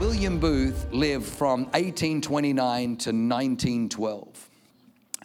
William Booth lived from 1829 to 1912.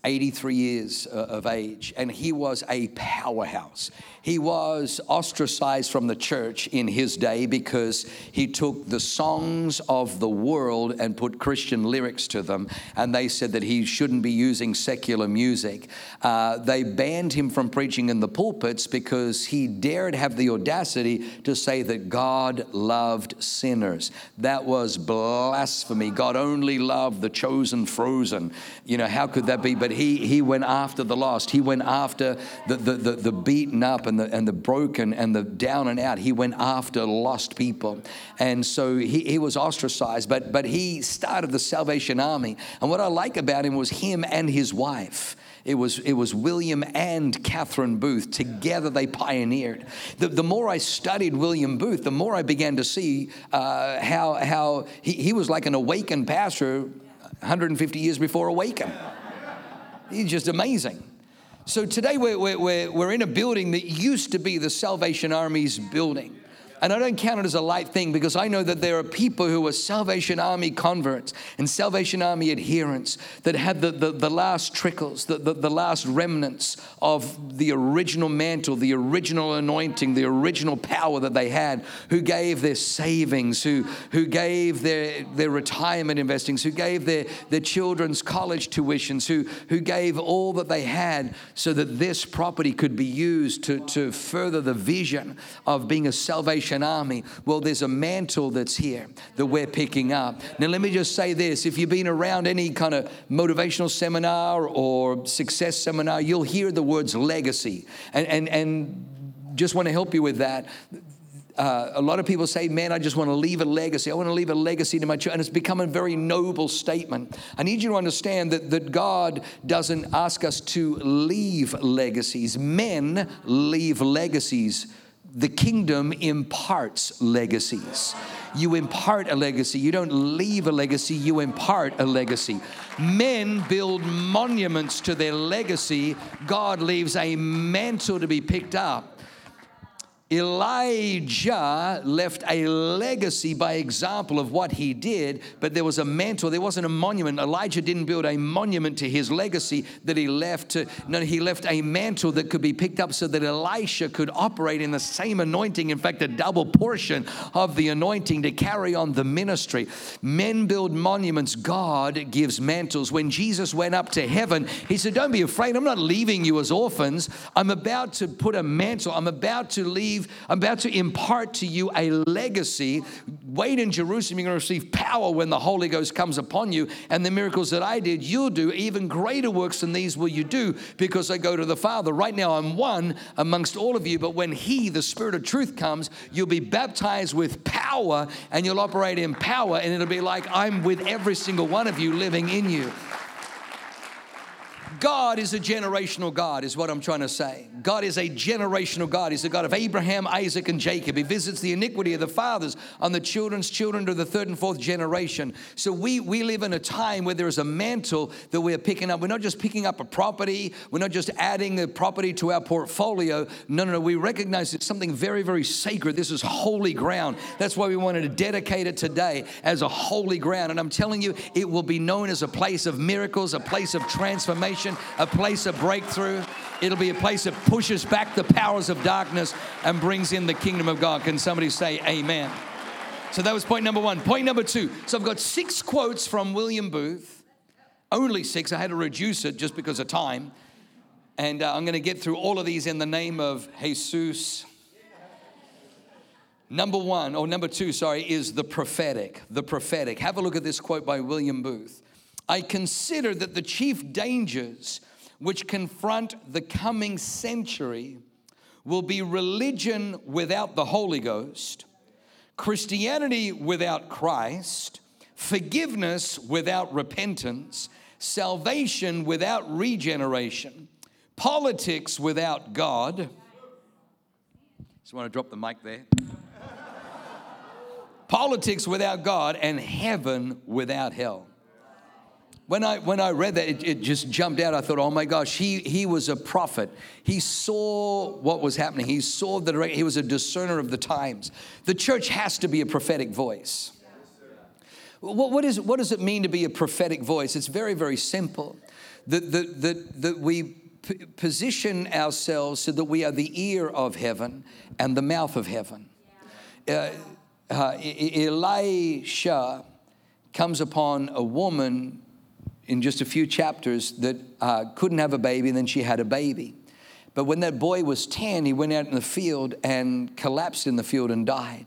83 years uh, of age, and he was a powerhouse. He was ostracized from the church in his day because he took the songs of the world and put Christian lyrics to them, and they said that he shouldn't be using secular music. Uh, they banned him from preaching in the pulpits because he dared have the audacity to say that God loved sinners. That was blasphemy. God only loved the chosen frozen. You know, how could that be? But he, he went after the lost, he went after the, the, the, the beaten up and the, and the broken and the down and out. He went after lost people. And so he, he was ostracized, but, but he started the Salvation Army. And what I like about him was him and his wife. It was, it was William and Catherine Booth. Together they pioneered. The, the more I studied William Booth, the more I began to see uh, how, how he, he was like an awakened pastor 150 years before Awaken. He's just amazing. So today we're, we're, we're in a building that used to be the Salvation Army's building. And I don't count it as a light thing because I know that there are people who are Salvation Army converts and Salvation Army adherents that had the, the, the last trickles, the, the, the, last remnants of the original mantle, the original anointing, the original power that they had, who gave their savings, who, who gave their, their retirement investings, who gave their, their children's college tuitions, who, who gave all that they had so that this property could be used to, to further the vision of being a salvation Salvation Army. Well, there's a mantle that's here that we're picking up. Now, let me just say this if you've been around any kind of motivational seminar or success seminar, you'll hear the words legacy. And, and, and just want to help you with that. Uh, a lot of people say, Man, I just want to leave a legacy. I want to leave a legacy to my children. And it's become a very noble statement. I need you to understand that, that God doesn't ask us to leave legacies, men leave legacies the kingdom imparts legacies. You impart a legacy. You don't leave a legacy, you impart a legacy. Men build monuments to their legacy. God leaves a mantle to be picked up Elijah left a legacy by example of what he did, but there was a mantle. There wasn't a monument. Elijah didn't build a monument to his legacy that he left. To, no, he left a mantle that could be picked up so that Elisha could operate in the same anointing. In fact, a double portion of the anointing to carry on the ministry. Men build monuments. God gives mantles. When Jesus went up to heaven, he said, "Don't be afraid. I'm not leaving you as orphans. I'm about to put a mantle. I'm about to leave." I'm about to impart to you a legacy. Wait in Jerusalem, you're going to receive power when the Holy Ghost comes upon you. And the miracles that I did, you'll do. Even greater works than these will you do because I go to the Father. Right now, I'm one amongst all of you, but when He, the Spirit of truth, comes, you'll be baptized with power and you'll operate in power, and it'll be like I'm with every single one of you living in you. God is a generational God, is what I'm trying to say. God is a generational God. He's the God of Abraham, Isaac, and Jacob. He visits the iniquity of the fathers on the children's children to the third and fourth generation. So we, we live in a time where there is a mantle that we're picking up. We're not just picking up a property, we're not just adding the property to our portfolio. No, no, no. We recognize it's something very, very sacred. This is holy ground. That's why we wanted to dedicate it today as a holy ground. And I'm telling you, it will be known as a place of miracles, a place of transformation a place of breakthrough. It'll be a place that pushes back the powers of darkness and brings in the kingdom of God. Can somebody say amen? So that was point number one. Point number two. So I've got six quotes from William Booth, only six. I had to reduce it just because of time. And uh, I'm going to get through all of these in the name of Jesus. Number one, or number two, sorry, is the prophetic. The prophetic. Have a look at this quote by William Booth. I consider that the chief dangers which confront the coming century will be religion without the Holy Ghost, Christianity without Christ, forgiveness without repentance, salvation without regeneration, politics without God. Just want to drop the mic there. politics without God, and heaven without hell. When I, when I read that, it, it, just jumped out. I thought, oh my gosh, he, he was a prophet. He saw what was happening. He saw the he was a discerner of the times. The church has to be a prophetic voice. What, what, is, what does it mean to be a prophetic voice? It's very, very simple. That, that, that, that we p- position ourselves so that we are the ear of heaven and the mouth of heaven. Uh, uh, Elisha comes upon a woman in just a few chapters that uh, couldn't have a baby, and then she had a baby. But when that boy was 10, he went out in the field and collapsed in the field and died.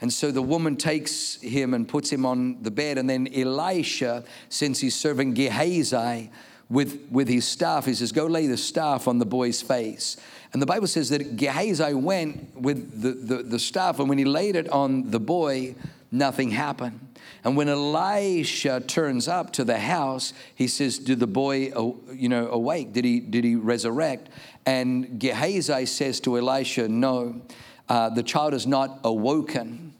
And so the woman takes him and puts him on the bed. And then Elisha, since he's serving Gehazi with, with his staff, he says, Go lay the staff on the boy's face. And the Bible says that Gehazi went with the, the, the staff, and when he laid it on the boy, nothing happened. And when Elisha turns up to the house, he says, "Did the boy, you know, awake? Did he did he resurrect?" And Gehazi says to Elisha, "No, uh, the child is not awoken,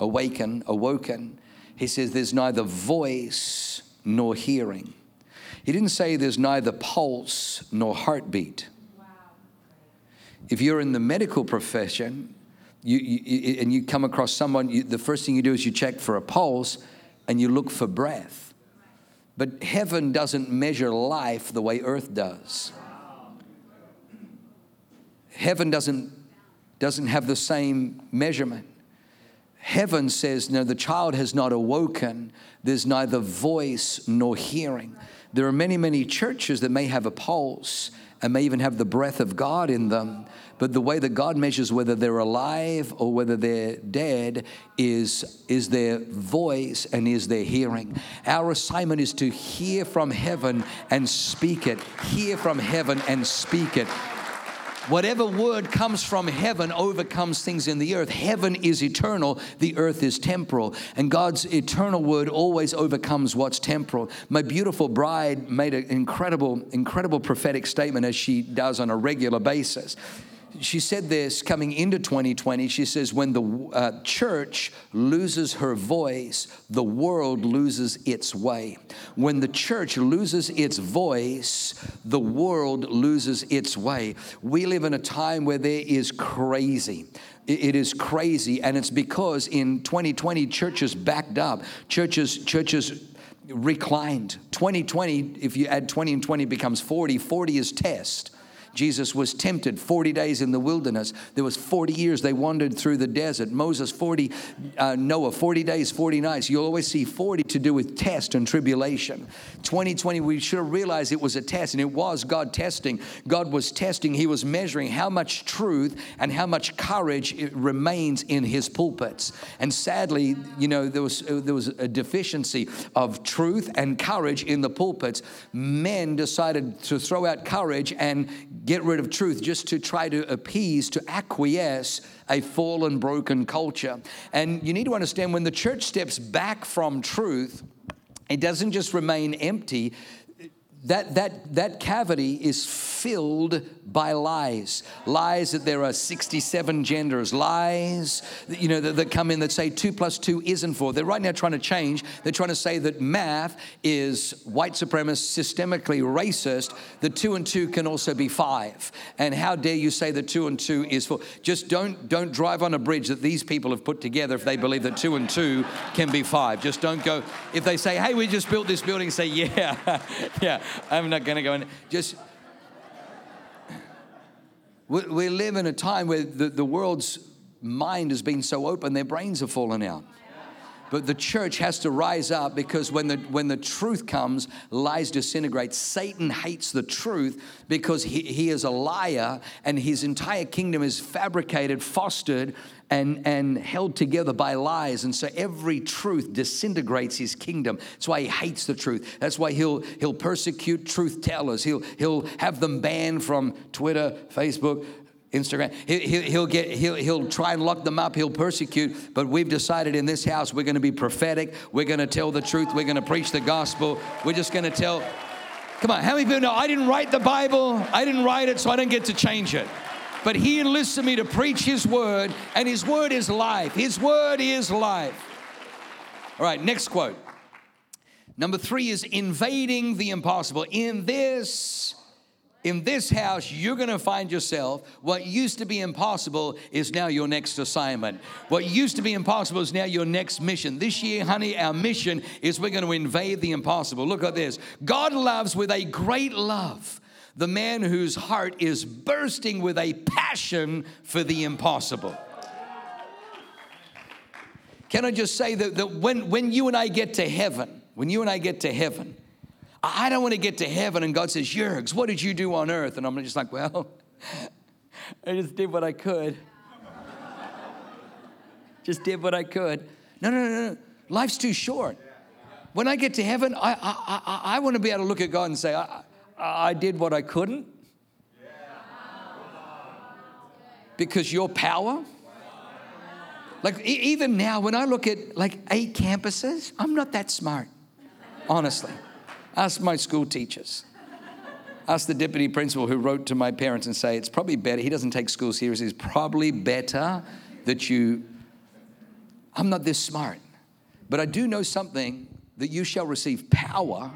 awaken, awoken." He says, "There's neither voice nor hearing." He didn't say there's neither pulse nor heartbeat. If you're in the medical profession, you, you, and you come across someone, you, the first thing you do is you check for a pulse and you look for breath. But heaven doesn't measure life the way earth does. Heaven doesn't, doesn't have the same measurement. Heaven says, no, the child has not awoken. There's neither voice nor hearing. There are many, many churches that may have a pulse and may even have the breath of God in them, but the way that God measures whether they're alive or whether they're dead is, is their voice and is their hearing. Our assignment is to hear from heaven and speak it, hear from heaven and speak it. Whatever word comes from heaven overcomes things in the earth. Heaven is eternal, the earth is temporal. And God's eternal word always overcomes what's temporal. My beautiful bride made an incredible, incredible prophetic statement as she does on a regular basis she said this coming into 2020. She says, When the uh, church loses her voice, the world loses its way. When the church loses its voice, the world loses its way. We live in a time where there is crazy. It is crazy, and it's because in 2020 churches backed up. Churches, churches reclined. 2020, if you add 20 and 20 becomes 40. 40 is test. Jesus was tempted 40 days in the wilderness. There was 40 years they wandered through the desert. Moses 40, uh, Noah 40 days, 40 nights. You'll always see 40 to do with test and tribulation. 2020, we should have realized it was a test, and it was God testing. God was testing. He was measuring how much truth and how much courage remains in His pulpits. And sadly, you know, there was there was a deficiency of truth and courage in the pulpits. Men decided to throw out courage and get rid of truth just to try to appease, to acquiesce a fallen, broken culture. And you need to understand when the church steps back from truth, it doesn't just remain empty, that, that, that cavity is filled by lies. Lies that there are 67 genders, lies that, you know, that, that come in that say two plus two isn't four. They're right now trying to change. They're trying to say that math is white supremacist, systemically racist, that two and two can also be five. And how dare you say that two and two is four? Just don't, don't drive on a bridge that these people have put together if they believe that two and two can be five. Just don't go, if they say, hey, we just built this building, say, yeah, yeah. I'm not going to go in. Just, we, we, live in a time where the, the world's mind has been so open, their brains have fallen out. But the church has to rise up because when the, when the truth comes, lies disintegrate. Satan hates the truth because he, he is a liar and his entire kingdom is fabricated, fostered and, and held together by lies. And so every truth disintegrates his kingdom. That's why he hates the truth. That's why he'll, he'll persecute truth tellers. He'll, he'll have them banned from Twitter, Facebook, Instagram. He, he'll get, he'll, he'll try and lock them up. He'll persecute. But we've decided in this house we're going to be prophetic. We're going to tell the truth. We're going to preach the gospel. We're just going to tell. Come on, how many people know I didn't write the Bible? I didn't write it, so I didn't get to change it. But He enlisted me to preach His word, and His word is life. His word is life. All right, next quote. Number three is invading the impossible. In this in this house, you're going to find yourself. What used to be impossible is now your next assignment. What used to be impossible is now your next mission. This year, honey, our mission is we're going to invade the impossible. Look at this God loves with a great love the man whose heart is bursting with a passion for the impossible. Can I just say that, that when, when you and I get to heaven, when you and I get to heaven, I don't want to get to heaven and God says, Yergs, what did you do on earth? And I'm just like, well, I just did what I could. just did what I could. No, no, no, no. Life's too short. When I get to heaven, I, I, I, I want to be able to look at God and say, I, I did what I couldn't. Because your power. Like, even now, when I look at like eight campuses, I'm not that smart, honestly. Ask my school teachers. Ask the deputy principal who wrote to my parents and say, it's probably better, he doesn't take school seriously, it's probably better that you, I'm not this smart. But I do know something that you shall receive power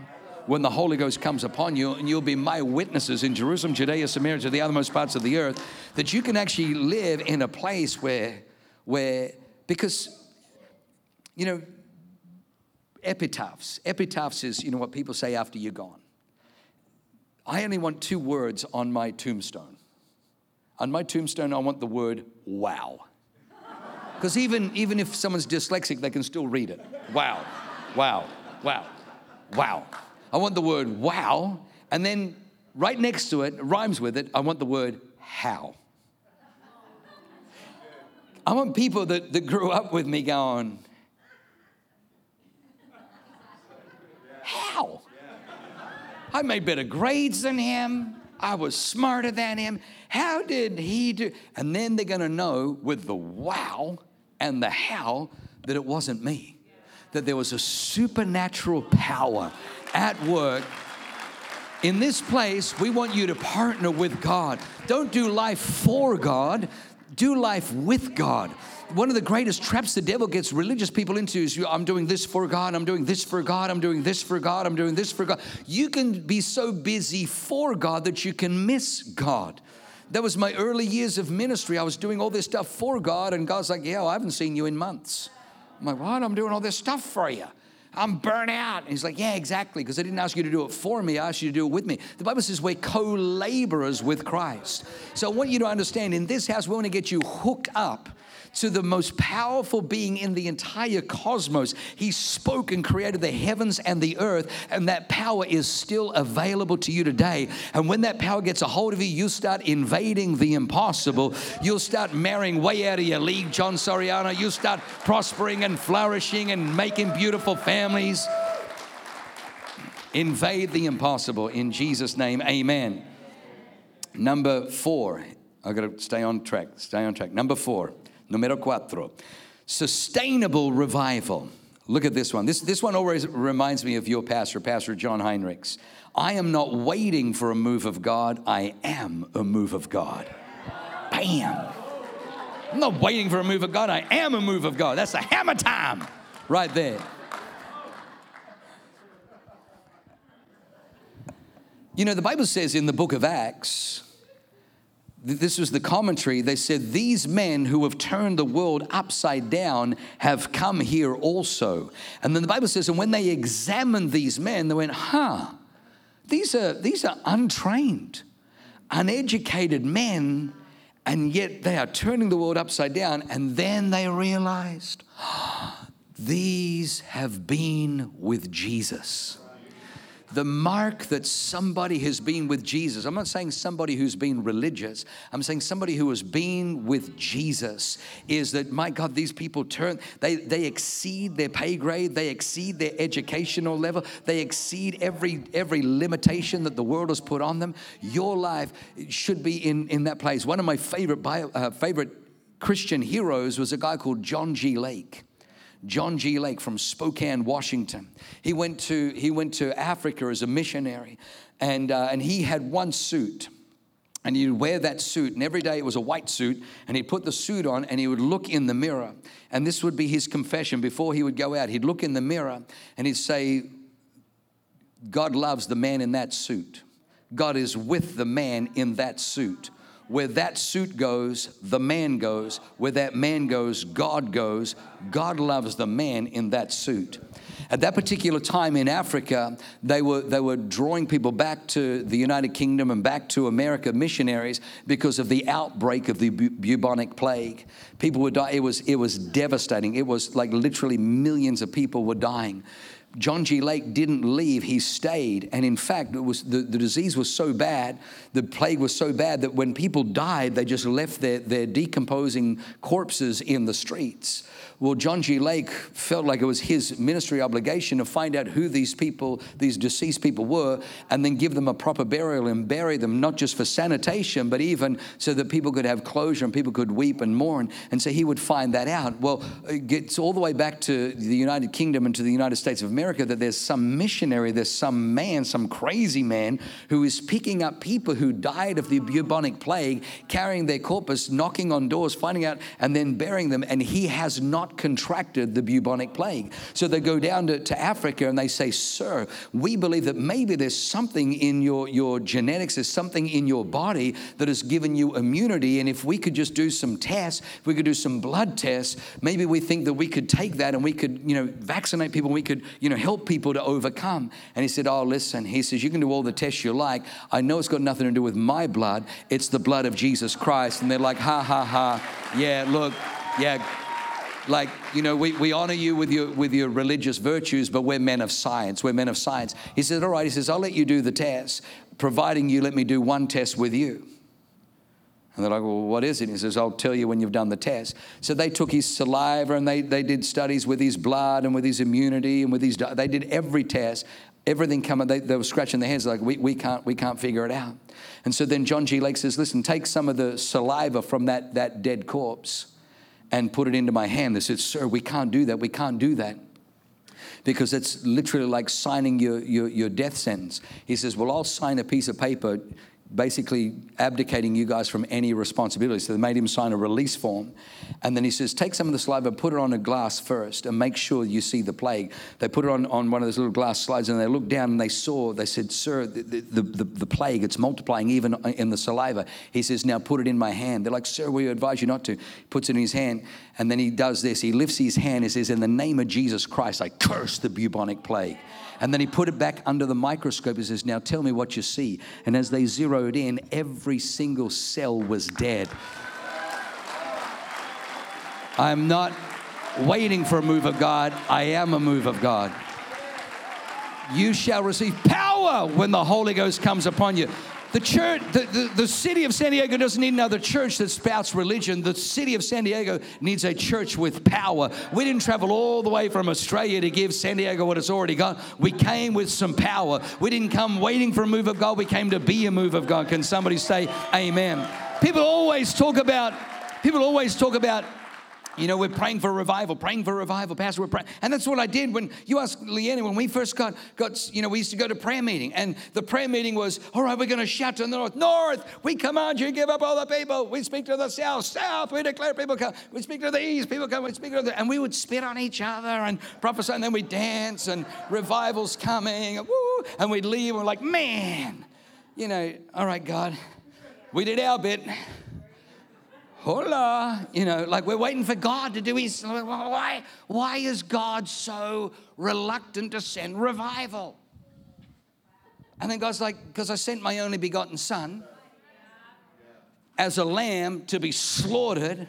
when the Holy Ghost comes upon you, and you'll be my witnesses in Jerusalem, Judea, Samaria, to the othermost parts of the earth, that you can actually live in a place where, where, because, you know, epitaphs. Epitaphs is, you know, what people say after you're gone. I only want two words on my tombstone. On my tombstone, I want the word wow. Because even, even if someone's dyslexic, they can still read it. Wow, wow, wow, wow. I want the word wow. And then right next to it, rhymes with it, I want the word how. I want people that, that grew up with me going, How? I made better grades than him. I was smarter than him. How did he do? And then they're going to know with the wow and the how that it wasn't me, that there was a supernatural power at work. In this place, we want you to partner with God. Don't do life for God, do life with God one of the greatest traps the devil gets religious people into is I'm doing this for God, I'm doing this for God, I'm doing this for God, I'm doing this for God. You can be so busy for God that you can miss God. That was my early years of ministry. I was doing all this stuff for God, and God's like, Yeah, I haven't seen you in months. I'm like, What? I'm doing all this stuff for you. I'm burnt out. And he's like, Yeah, exactly, because I didn't ask you to do it for me, I asked you to do it with me. The Bible says we're co laborers with Christ. So I want you to understand in this house, we want to get you hooked up to the most powerful being in the entire cosmos. He spoke and created the heavens and the earth, and that power is still available to you today. And when that power gets a hold of you, you start invading the impossible. You'll start marrying way out of your league, John Soriano. You'll start prospering and flourishing and making beautiful families. Invade the impossible in Jesus' name, amen. Number four, I've got to stay on track, stay on track. Number four, Número cuatro, sustainable revival. Look at this one. This, this one always reminds me of your pastor, Pastor John Heinrichs. I am not waiting for a move of God, I am a move of God. Bam. I'm not waiting for a move of God, I am a move of God. That's the hammer time right there. You know, the Bible says in the book of Acts, this was the commentary. They said, These men who have turned the world upside down have come here also. And then the Bible says, And when they examined these men, they went, Huh, these are, these are untrained, uneducated men, and yet they are turning the world upside down. And then they realized, These have been with Jesus. The mark that somebody has been with Jesus. I'm not saying somebody who's been religious. I'm saying somebody who has been with Jesus is that my God, these people turn, they, they exceed their pay grade, they exceed their educational level, they exceed every every limitation that the world has put on them. Your life should be in, in that place. One of my favorite bio, uh, favorite Christian heroes was a guy called John G. Lake. John G. Lake from Spokane, Washington. He went to, he went to Africa as a missionary, and, uh, and he had one suit. And he'd wear that suit, and every day it was a white suit, and he'd put the suit on and he would look in the mirror. And this would be his confession before he would go out. He'd look in the mirror and he'd say, God loves the man in that suit. God is with the man in that suit. Where that suit goes, the man goes. Where that man goes, God goes. God loves the man in that suit. At that particular time in Africa, they were, they were drawing people back to the United Kingdom and back to America, missionaries, because of the outbreak of the bubonic plague. People would die. It was, it was devastating. It was like literally millions of people were dying. John G. Lake didn't leave, he stayed. And in fact, it was, the, the disease was so bad, the plague was so bad that when people died, they just left their, their decomposing corpses in the streets. Well, John G. Lake felt like it was his ministry obligation to find out who these people, these deceased people were, and then give them a proper burial and bury them, not just for sanitation, but even so that people could have closure and people could weep and mourn. And so he would find that out. Well, it gets all the way back to the United Kingdom and to the United States of America that there's some missionary, there's some man, some crazy man who is picking up people who died of the bubonic plague, carrying their corpus, knocking on doors, finding out, and then burying them. And he has contracted the bubonic plague. So they go down to, to Africa and they say, Sir, we believe that maybe there's something in your, your genetics, there's something in your body that has given you immunity. And if we could just do some tests, if we could do some blood tests, maybe we think that we could take that and we could, you know, vaccinate people, we could, you know, help people to overcome. And he said, Oh, listen, he says, You can do all the tests you like. I know it's got nothing to do with my blood, it's the blood of Jesus Christ. And they're like, Ha, ha, ha. Yeah, look, yeah, like you know we, we honor you with your with your religious virtues but we're men of science. We're men of science. He said all right. He says i'll let you do the test. Providing you let me do one test with you. And they're like well what is it? He says i'll tell you when you've done the test. So they took his saliva and they, they did studies with his blood and with his immunity and with his they did every test. Everything coming they, they were scratching their heads like we, we can't we can't figure it out. And so then john g. Lake says listen take some of the saliva from that that dead corpse and put it into my hand. They said, Sir, we can't do that. We can't do that. Because it's literally like signing your, your, your death sentence. He says, Well, I'll sign a piece of paper basically abdicating you guys from any responsibility. So they made him sign a release form. And then he says, Take some of the saliva, put it on a glass first, and make sure you see the plague. They put it on, on one of those little glass slides, and they looked down and they saw, they said, Sir, the, the, the, the plague, it's multiplying even in the saliva. He says, Now put it in my hand. They're like, Sir, we advise you not to. He puts it in his hand, and then he does this. He lifts his hand and says, In the name of Jesus Christ, I curse the bubonic plague. And then he put it back under the microscope. He says, Now tell me what you see. And as they zeroed in, every single cell was dead. I'm not waiting for a move of God, I am a move of God. You shall receive power when the Holy Ghost comes upon you. The church, the, the, the, city of San Diego doesn't need another church that spouts religion. The city of San Diego needs a church with power. We didn't travel all the way from Australia to give San Diego what it's already got. We came with some power. We didn't come waiting for a move of God. We came to be a move of God. Can somebody say amen? People always talk about, people always talk about you know, we're praying for revival, praying for revival, Pastor. We're praying, and that's what I did when you asked Leanne when we first got got. You know, we used to go to prayer meeting, and the prayer meeting was, all right, we're going to shout to the north, north. We command you, give up all the people. We speak to the south, south. We declare people come. We speak to the east, people come. We speak to the, and we would spit on each other and prophesy, and then we'd dance, and revivals coming, and, woo, and we'd leave, and we're like, man, you know, all right, God, we did our bit hola, you know, like we're waiting for God to do his. Why, why is God so reluctant to send revival? And then God's like, because I sent my only begotten son as a lamb to be slaughtered,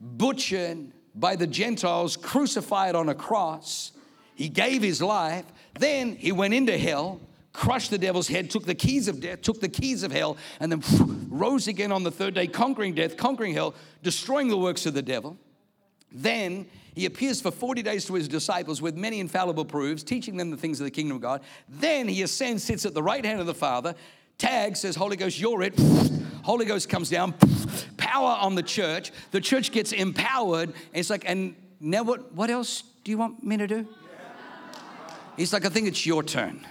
butchered by the Gentiles, crucified on a cross. He gave his life. Then he went into hell, crushed the devil's head, took the keys of death, took the keys of hell, and then rose again on the third day, conquering death, conquering hell, destroying the works of the devil. Then he appears for 40 days to his disciples with many infallible proofs, teaching them the things of the kingdom of God. Then he ascends, sits at the right hand of the Father. Tag says, Holy Ghost, you're it. Holy Ghost comes down, power on the church. The church gets empowered. It's like, and now what, what else do you want me to do? He's like, I think it's your turn.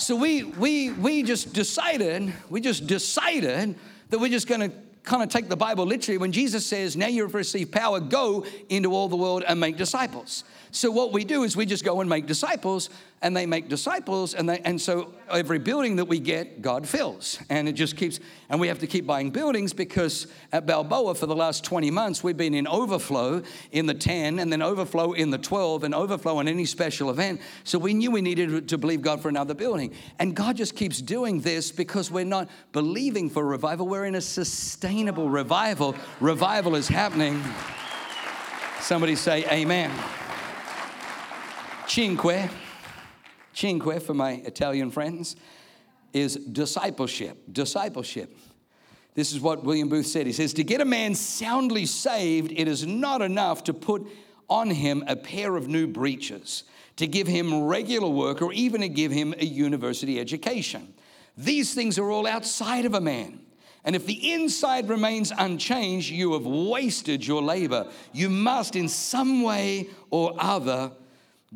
So we we we just decided, we just decided that we're just gonna kind of take the Bible literally when Jesus says, Now you've received power, go into all the world and make disciples. So what we do is we just go and make disciples, and they make disciples, and they and so every building that we get, God fills. And it just keeps, and we have to keep buying buildings because at Balboa for the last 20 months, we've been in overflow in the 10, and then overflow in the 12, and overflow on any special event. So we knew we needed to believe God for another building. And God just keeps doing this because we're not believing for revival, we're in a sustainable revival. Revival is happening. Somebody say, Amen. Cinque, cinque for my Italian friends, is discipleship. Discipleship. This is what William Booth said. He says, To get a man soundly saved, it is not enough to put on him a pair of new breeches, to give him regular work, or even to give him a university education. These things are all outside of a man. And if the inside remains unchanged, you have wasted your labor. You must, in some way or other,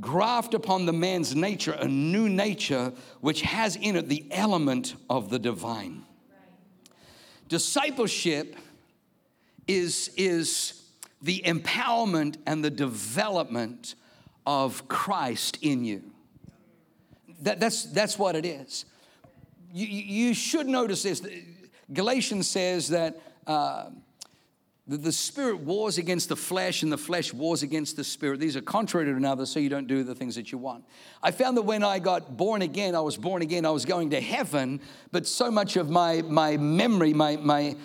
graft upon the man's nature a new nature which has in it the element of the divine. Discipleship is, is the empowerment and the development of Christ in you. That, that's, that's what it is. You, you should notice this. Galatians says that. Uh, the, the spirit wars against the flesh, and the flesh wars against the spirit. These are contrary to one another, so you don't do the things that you want. I found that when I got born again, I was born again, I was going to heaven, but so much of my, my memory, my, my,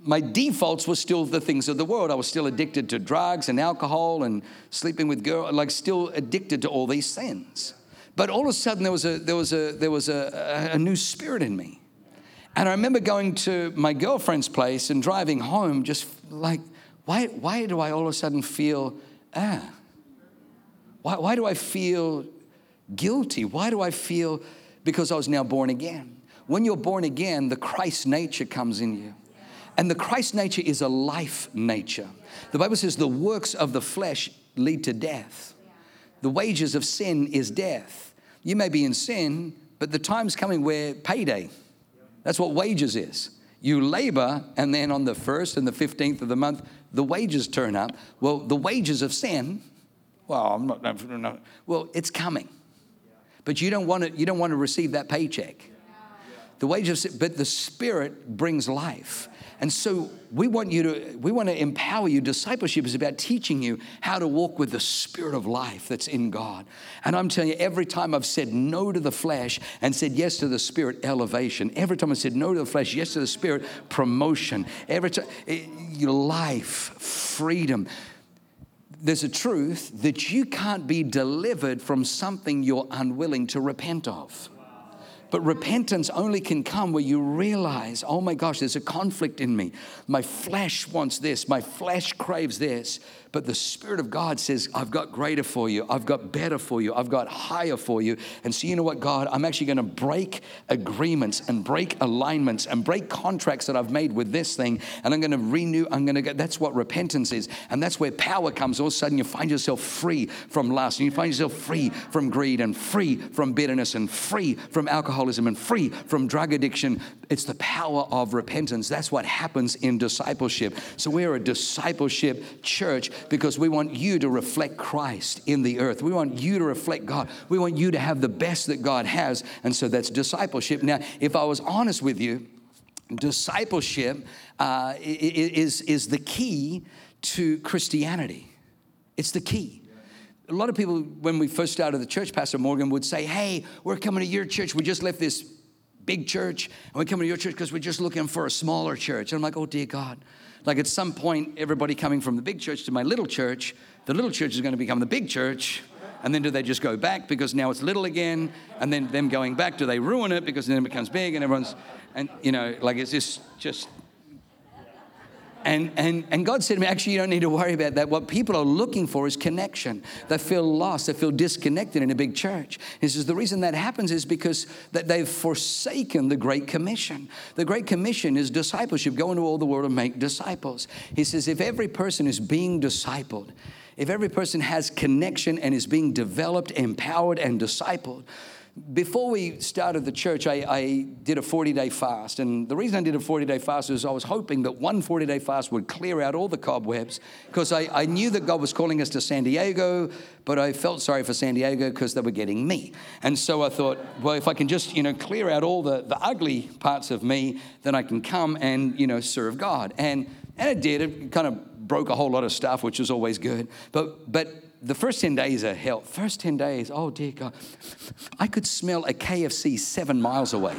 my defaults were still the things of the world. I was still addicted to drugs and alcohol and sleeping with girls, like still addicted to all these sins. But all of a sudden, there was a, there was a, there was a, a new spirit in me. And I remember going to my girlfriend's place and driving home, just like, why, why do I all of a sudden feel, ah? Why, why do I feel guilty? Why do I feel, because I was now born again? When you're born again, the Christ nature comes in you. And the Christ nature is a life nature. The Bible says the works of the flesh lead to death. The wages of sin is death. You may be in sin, but the time's coming where payday that's what wages is. You labor, and then on the first and the 15th of the month, the wages turn up. Well, the wages of sin, well, I'm not, I'm not well, it's coming. But you don't want to, you don't want to receive that paycheck. The wages but the Spirit brings life. And so we want you to, we want to empower you. Discipleship is about teaching you how to walk with the spirit of life that's in God. And I'm telling you, every time I've said no to the flesh and said yes to the spirit, elevation. Every time I said no to the flesh, yes to the spirit, promotion. Every time, eh, your life, freedom. There's a truth that you can't be delivered from something you're unwilling to repent of. But repentance only can come where you realize, oh my gosh, there's a conflict in me. My flesh wants this, my flesh craves this. But the Spirit of God says, I've got greater for you, I've got better for you, I've got higher for you. And so, you know what, God, I'm actually going to break agreements and break alignments and break contracts that I've made with this thing. And I'm going to renew, I'm going to go. That's what repentance is. And that's where power comes. All of a sudden, you find yourself free from lust, and you find yourself free from greed, and free from bitterness, and free from alcoholism, and free from drug addiction. It's the power of repentance. That's what happens in discipleship. So, we're a discipleship church because we want you to reflect Christ in the earth. We want you to reflect God. We want you to have the best that God has. And so that's discipleship. Now, if I was honest with you, discipleship uh, is, is the key to Christianity. It's the key. A lot of people, when we first started the church, Pastor Morgan would say, Hey, we're coming to your church. We just left this big church, and we're coming to your church because we're just looking for a smaller church. And I'm like, Oh, dear God. Like at some point, everybody coming from the big church to my little church, the little church is going to become the big church. And then do they just go back because now it's little again? And then them going back, do they ruin it because then it becomes big and everyone's, and you know, like it's just, just and, and, and God said to me, actually, you don't need to worry about that. What people are looking for is connection. They feel lost, they feel disconnected in a big church. He says the reason that happens is because that they've forsaken the Great Commission. The Great Commission is discipleship go into all the world and make disciples. He says, if every person is being discipled, if every person has connection and is being developed, empowered, and discipled, before we started the church, I, I did a 40 day fast. And the reason I did a 40 day fast is I was hoping that one 40 day fast would clear out all the cobwebs because I, I knew that God was calling us to San Diego, but I felt sorry for San Diego because they were getting me. And so I thought, well, if I can just, you know, clear out all the, the ugly parts of me, then I can come and, you know, serve God. And, and it did. It kind of broke a whole lot of stuff, which is always good. But, but the first 10 days are hell. First 10 days, oh dear God. I could smell a KFC seven miles away.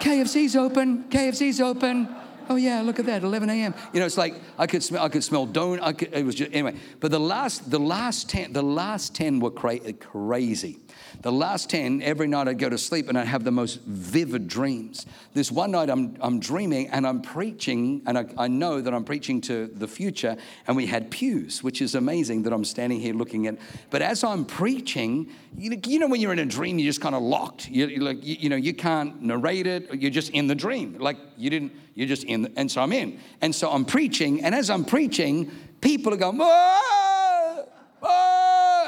KFC's open, KFC's open. Oh yeah, look at that, 11 a.m. You know, it's like I could smell, I could smell don't. I could, it was just anyway. But the last, the last 10, the last 10 were cra- crazy. The last 10, every night I'd go to sleep and I'd have the most vivid dreams. This one night I'm, I'm dreaming and I'm preaching, and I, I know that I'm preaching to the future, and we had pews, which is amazing that I'm standing here looking at. But as I'm preaching, you know, you know when you're in a dream, you're just kind of locked. You, you like, you, you, know, you can't narrate it, you're just in the dream. Like you didn't, you're just in, and so I'm in. And so I'm preaching, and as I'm preaching, people are going, Whoa! Whoa!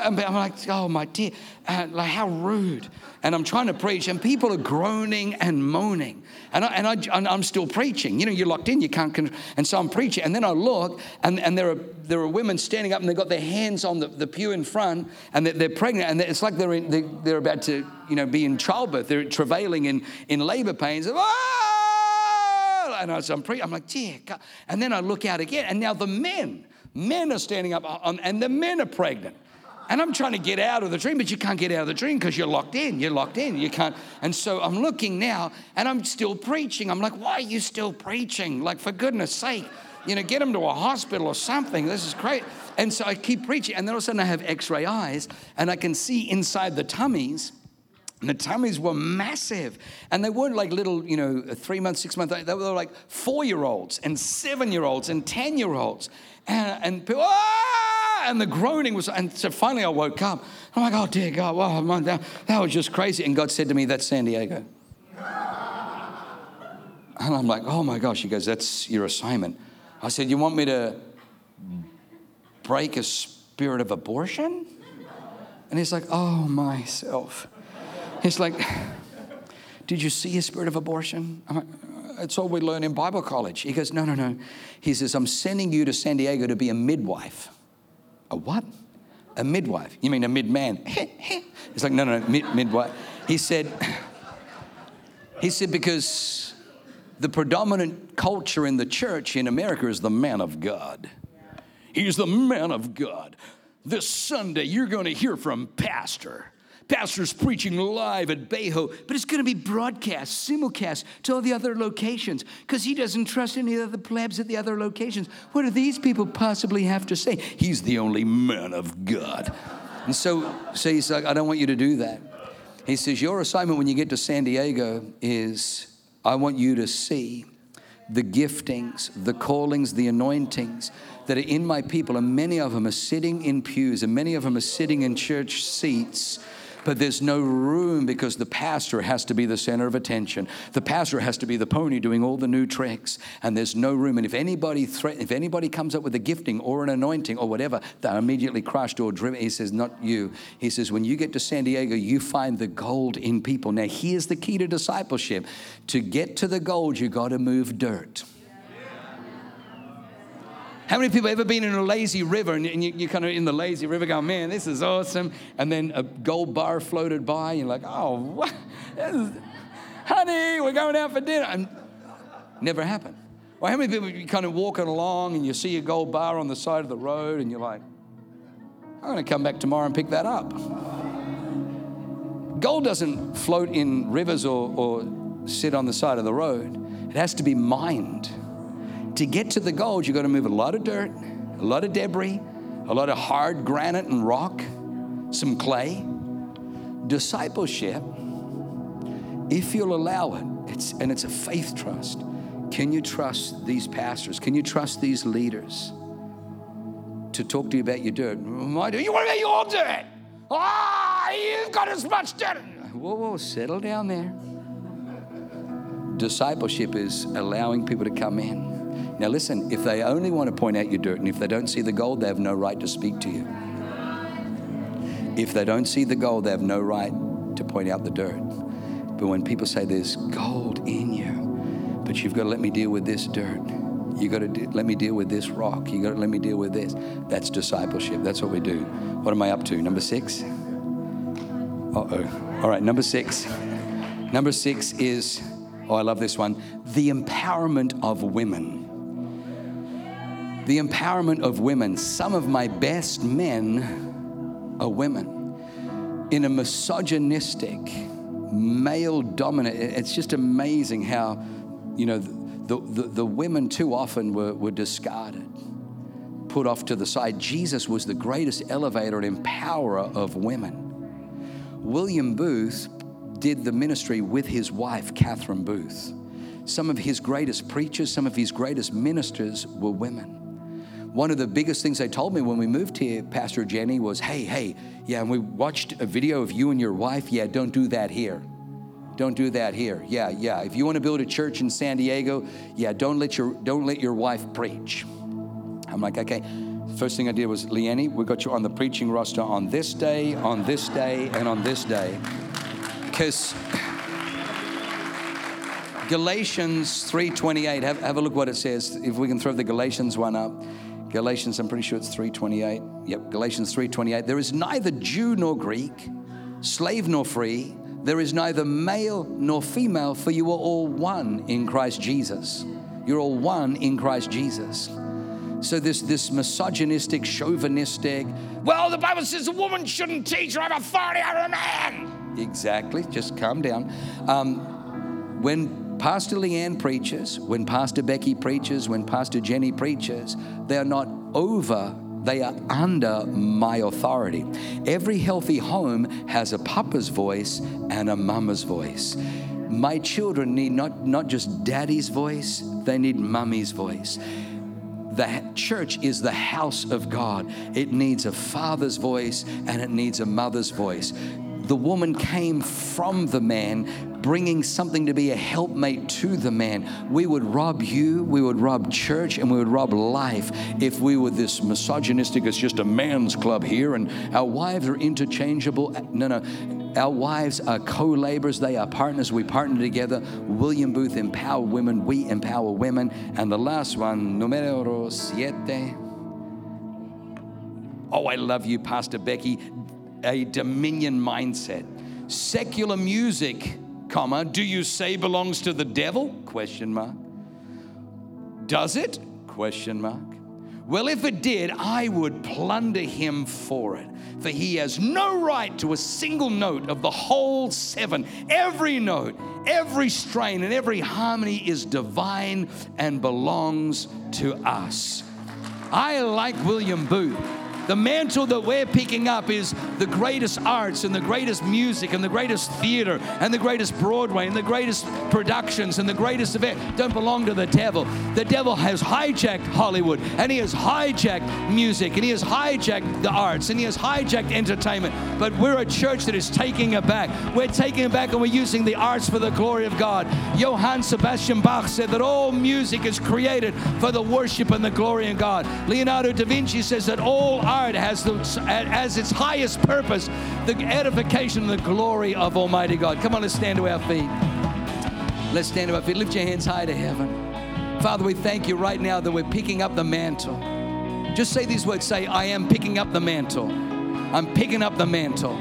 I'm like, oh my dear, uh, like how rude. And I'm trying to preach, and people are groaning and moaning. And, I, and, I, and I'm still preaching. You know, you're locked in, you can't. and so I'm preaching. And then I look, and, and there, are, there are women standing up, and they've got their hands on the, the pew in front, and they're, they're pregnant, and it's like they're, in, they're, they're, about to, you know, be in childbirth. They're travailing in, in labor pains. Ah! And so I'm, pre- I'm like, dear God. And then I look out again, and now the men, men are standing up, and the men are pregnant. And I'm trying to get out of the dream, but you can't get out of the dream because you're locked in. You're locked in. You can't. And so I'm looking now and I'm still preaching. I'm like, why are you still preaching? Like, for goodness sake, you know, get them to a hospital or something. This is great. And so I keep preaching. And then all of a sudden I have x ray eyes and I can see inside the tummies. And the tummies were massive. And they weren't like little, you know, three months, six months. They were like four year olds and seven year olds and 10 year olds. And, and people, ah! and the groaning was, and so finally I woke up. I'm like, oh dear God, wow, that, that was just crazy. And God said to me, that's San Diego. And I'm like, oh my gosh. He goes, that's your assignment. I said, you want me to break a spirit of abortion? And he's like, oh myself. He's like, did you see a spirit of abortion? Like, it's all we learn in Bible college. He goes, no, no, no. He says, I'm sending you to San Diego to be a midwife. A what? A midwife. You mean a midman? It's like, no, no, no, mid, midwife. He said, he said, because the predominant culture in the church in America is the man of God. He's the man of God. This Sunday, you're going to hear from Pastor. Pastor's preaching live at Bejo, but it's going to be broadcast, simulcast to all the other locations because he doesn't trust any of the plebs at the other locations. What do these people possibly have to say? He's the only man of God. And so, so he's like, I don't want you to do that. He says, Your assignment when you get to San Diego is I want you to see the giftings, the callings, the anointings that are in my people, and many of them are sitting in pews, and many of them are sitting in church seats but there's no room because the pastor has to be the center of attention. The pastor has to be the pony doing all the new tricks, and there's no room. And if anybody threat, if anybody comes up with a gifting or an anointing or whatever, they're immediately crushed or driven. He says, not you. He says, when you get to San Diego, you find the gold in people. Now, here's the key to discipleship: to get to the gold, you got to move dirt. How many people have ever been in a lazy river and you, are kind of in the lazy river going, man, this is awesome. And then a gold bar floated by and you're like, oh, what? Is, honey, we're going out for dinner. And never happened. Well, how many people you kind of walking along and you see a gold bar on the side of the road and you're like, I'm going to come back tomorrow and pick that up. Gold doesn't float in rivers or, or sit on the side of the road. It has to be mined to get to the gold, you've got to move a lot of dirt, a lot of debris, a lot of hard granite and rock. some clay. Discipleship, if you'll allow it, it's, and it's a faith trust. Can you trust these pastors? Can you trust these leaders to talk to you about your dirt? My do you want be your dirt? Ah, you've got as much dirt. Whoa, whoa, settle down there. Discipleship is allowing people to come in. Now, listen, if they only want to point out your dirt and if they don't see the gold, they have no right to speak to you. If they don't see the gold, they have no right to point out the dirt. But when people say there's gold in you, but you've got to let me deal with this dirt, you've got to de- let me deal with this rock, you've got to let me deal with this. That's discipleship. That's what we do. What am I up to? Number six? Uh oh. All right, number six. Number six is, oh, I love this one the empowerment of women. The empowerment of women. Some of my best men are women. In a misogynistic, male dominant, it's just amazing how, you know, the, the, the women too often were, were discarded, put off to the side. Jesus was the greatest elevator and empowerer of women. William Booth did the ministry with his wife, Catherine Booth. Some of his greatest preachers, some of his greatest ministers were women. One of the biggest things they told me when we moved here, Pastor Jenny, was hey, hey, yeah, and we watched a video of you and your wife. Yeah, don't do that here. Don't do that here. Yeah, yeah. If you want to build a church in San Diego, yeah, don't let your don't let your wife preach. I'm like, okay. First thing I did was, Leanne, we got you on the preaching roster on this day, on this day, and on this day. Because Galatians 3.28, have, have a look what it says. If we can throw the Galatians one up. Galatians, I'm pretty sure it's 3.28. Yep, Galatians 3.28. There is neither Jew nor Greek, slave nor free. There is neither male nor female, for you are all one in Christ Jesus. You're all one in Christ Jesus. So this this misogynistic, chauvinistic, well, the Bible says a woman shouldn't teach or have authority over a man. Exactly. Just calm down. Um, when Pastor Leanne preaches, when Pastor Becky preaches, when Pastor Jenny preaches, they are not over they are under my authority. Every healthy home has a papa's voice and a mama's voice. My children need not, not just daddy's voice, they need mummy's voice. The church is the house of God. It needs a father's voice and it needs a mother's voice. The woman came from the man, bringing something to be a helpmate to the man. We would rob you, we would rob church, and we would rob life if we were this misogynistic, it's just a man's club here, and our wives are interchangeable. No, no. Our wives are co laborers, they are partners. We partner together. William Booth empower women, we empower women. And the last one, numero siete. Oh, I love you, Pastor Becky. A dominion mindset. Secular music, comma, do you say belongs to the devil? Question mark. Does it? Question mark. Well, if it did, I would plunder him for it. For he has no right to a single note of the whole seven. Every note, every strain, and every harmony is divine and belongs to us. I like William Booth. The mantle that we're picking up is the greatest arts and the greatest music and the greatest theater and the greatest Broadway and the greatest productions and the greatest event don't belong to the devil. The devil has hijacked Hollywood and he has hijacked music and he has hijacked the arts and he has hijacked entertainment. But we're a church that is taking it back. We're taking it back and we're using the arts for the glory of God. Johann Sebastian Bach said that all music is created for the worship and the glory of God. Leonardo da Vinci says that all art has the, as its highest purpose the edification and the glory of Almighty God. Come on, let's stand to our feet. Let's stand to our feet. Lift your hands high to heaven. Father, we thank you right now that we're picking up the mantle. Just say these words say, I am picking up the mantle. I'm picking up the mantle.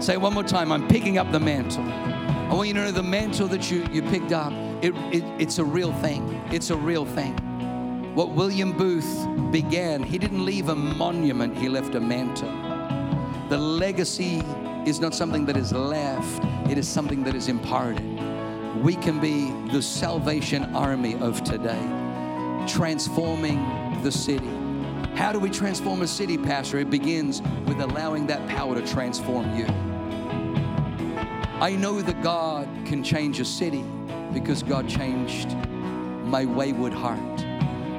Say one more time, I'm picking up the mantle. I want you to know the mantle that you, you picked up, it, it, it's a real thing. It's a real thing. What William Booth began, he didn't leave a monument, he left a mantle. The legacy is not something that is left, it is something that is imparted. We can be the salvation army of today, transforming the city, How do we transform a city, Pastor? It begins with allowing that power to transform you. I know that God can change a city because God changed my wayward heart.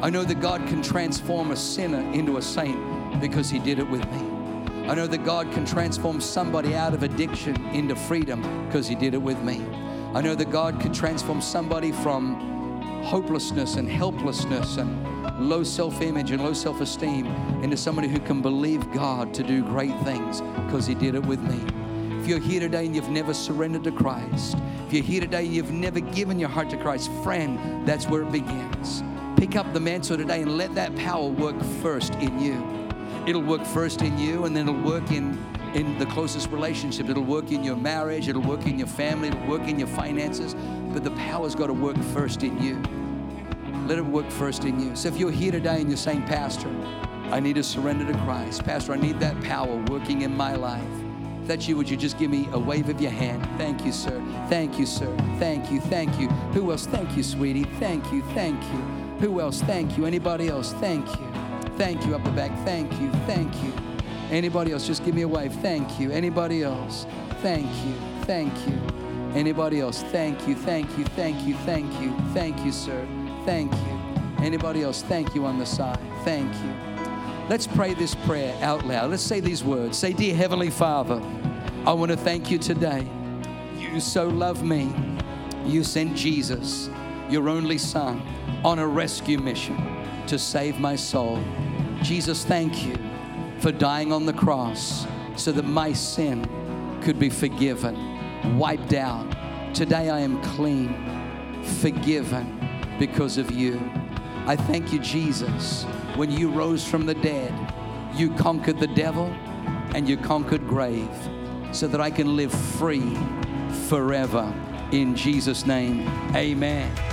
I know that God can transform a sinner into a saint because He did it with me. I know that God can transform somebody out of addiction into freedom because He did it with me. I know that God can transform somebody from hopelessness and helplessness and low self image and low self esteem into somebody who can believe God to do great things because He did it with me. If you're here today and you've never surrendered to Christ, if you're here today and you've never given your heart to Christ, friend, that's where it begins. Pick up the mantle today and let that power work first in you. It'll work first in you and then it'll work in in the closest relationship. It'll work in your marriage, it'll work in your family, it'll work in your finances, but the power's got to work first in you. Let it work first in you. So if you're here today and you're saying, Pastor, I need to surrender to Christ. Pastor, I need that power working in my life. If that's you, would you just give me a wave of your hand? Thank you, sir. Thank you, sir. Thank you. Thank you. Who else? Thank you, sweetie. Thank you. Thank you. Who else? Thank you. Anybody else? Thank you. Thank you up the back. Thank you. Thank you. Anybody else? Just give me a wave. Thank you. Anybody else? Thank you. Thank you. Anybody else? Thank you. Thank you. Thank you. Thank you. Thank you, sir. Thank you. Anybody else? Thank you on the side. Thank you. Let's pray this prayer out loud. Let's say these words. Say, Dear Heavenly Father, I want to thank you today. You so love me. You sent Jesus, your only Son, on a rescue mission to save my soul. Jesus, thank you for dying on the cross so that my sin could be forgiven, wiped out. Today I am clean, forgiven because of you. I thank you, Jesus. When you rose from the dead, you conquered the devil and you conquered grave so that I can live free forever. In Jesus' name, amen.